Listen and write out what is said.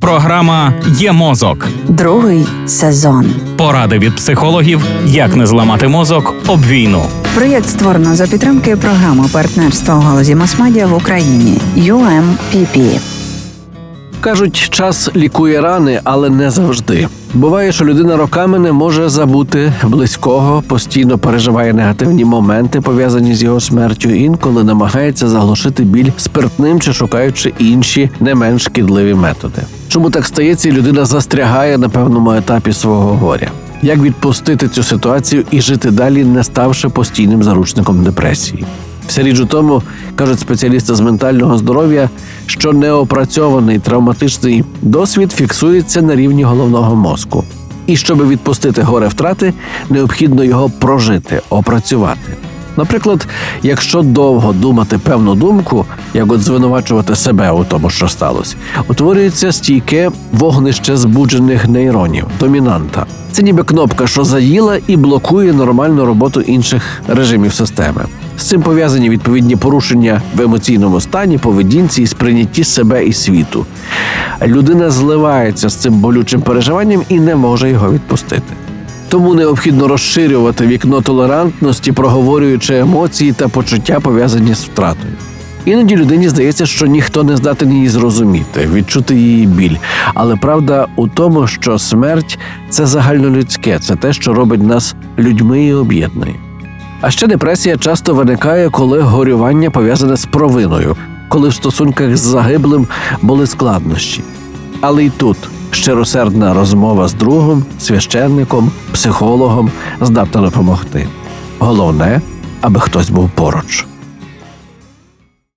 Програма Є мозок. Другий сезон. Поради від психологів, як не зламати мозок об війну. Проєкт створено за підтримки програми партнерства у галузі масмедіа в Україні UMPP. Кажуть, час лікує рани, але не завжди. Буває, що людина роками не може забути близького, постійно переживає негативні моменти, пов'язані з його смертю, інколи намагається заглушити біль спиртним чи шукаючи інші не менш шкідливі методи. Чому так стається, і людина застрягає на певному етапі свого горя? Як відпустити цю ситуацію і жити далі, не ставши постійним заручником депресії? Вся річ у тому, кажуть спеціалісти з ментального здоров'я, що неопрацьований травматичний досвід фіксується на рівні головного мозку. І щоб відпустити горе втрати, необхідно його прожити, опрацювати. Наприклад, якщо довго думати певну думку, як от звинувачувати себе у тому, що сталося, утворюється стійке вогнище збуджених нейронів, домінанта. Це ніби кнопка, що заїла і блокує нормальну роботу інших режимів системи. З цим пов'язані відповідні порушення в емоційному стані, поведінці і сприйнятті себе і світу. Людина зливається з цим болючим переживанням і не може його відпустити. Тому необхідно розширювати вікно толерантності, проговорюючи емоції та почуття пов'язані з втратою. Іноді людині здається, що ніхто не здатен її зрозуміти, відчути її біль. Але правда у тому, що смерть це загальнолюдське, це те, що робить нас людьми і об'єднує. А ще депресія часто виникає, коли горювання пов'язане з провиною, коли в стосунках з загиблим були складнощі. Але й тут щиросердна розмова з другом, священником, психологом здатна допомогти. Головне, аби хтось був поруч.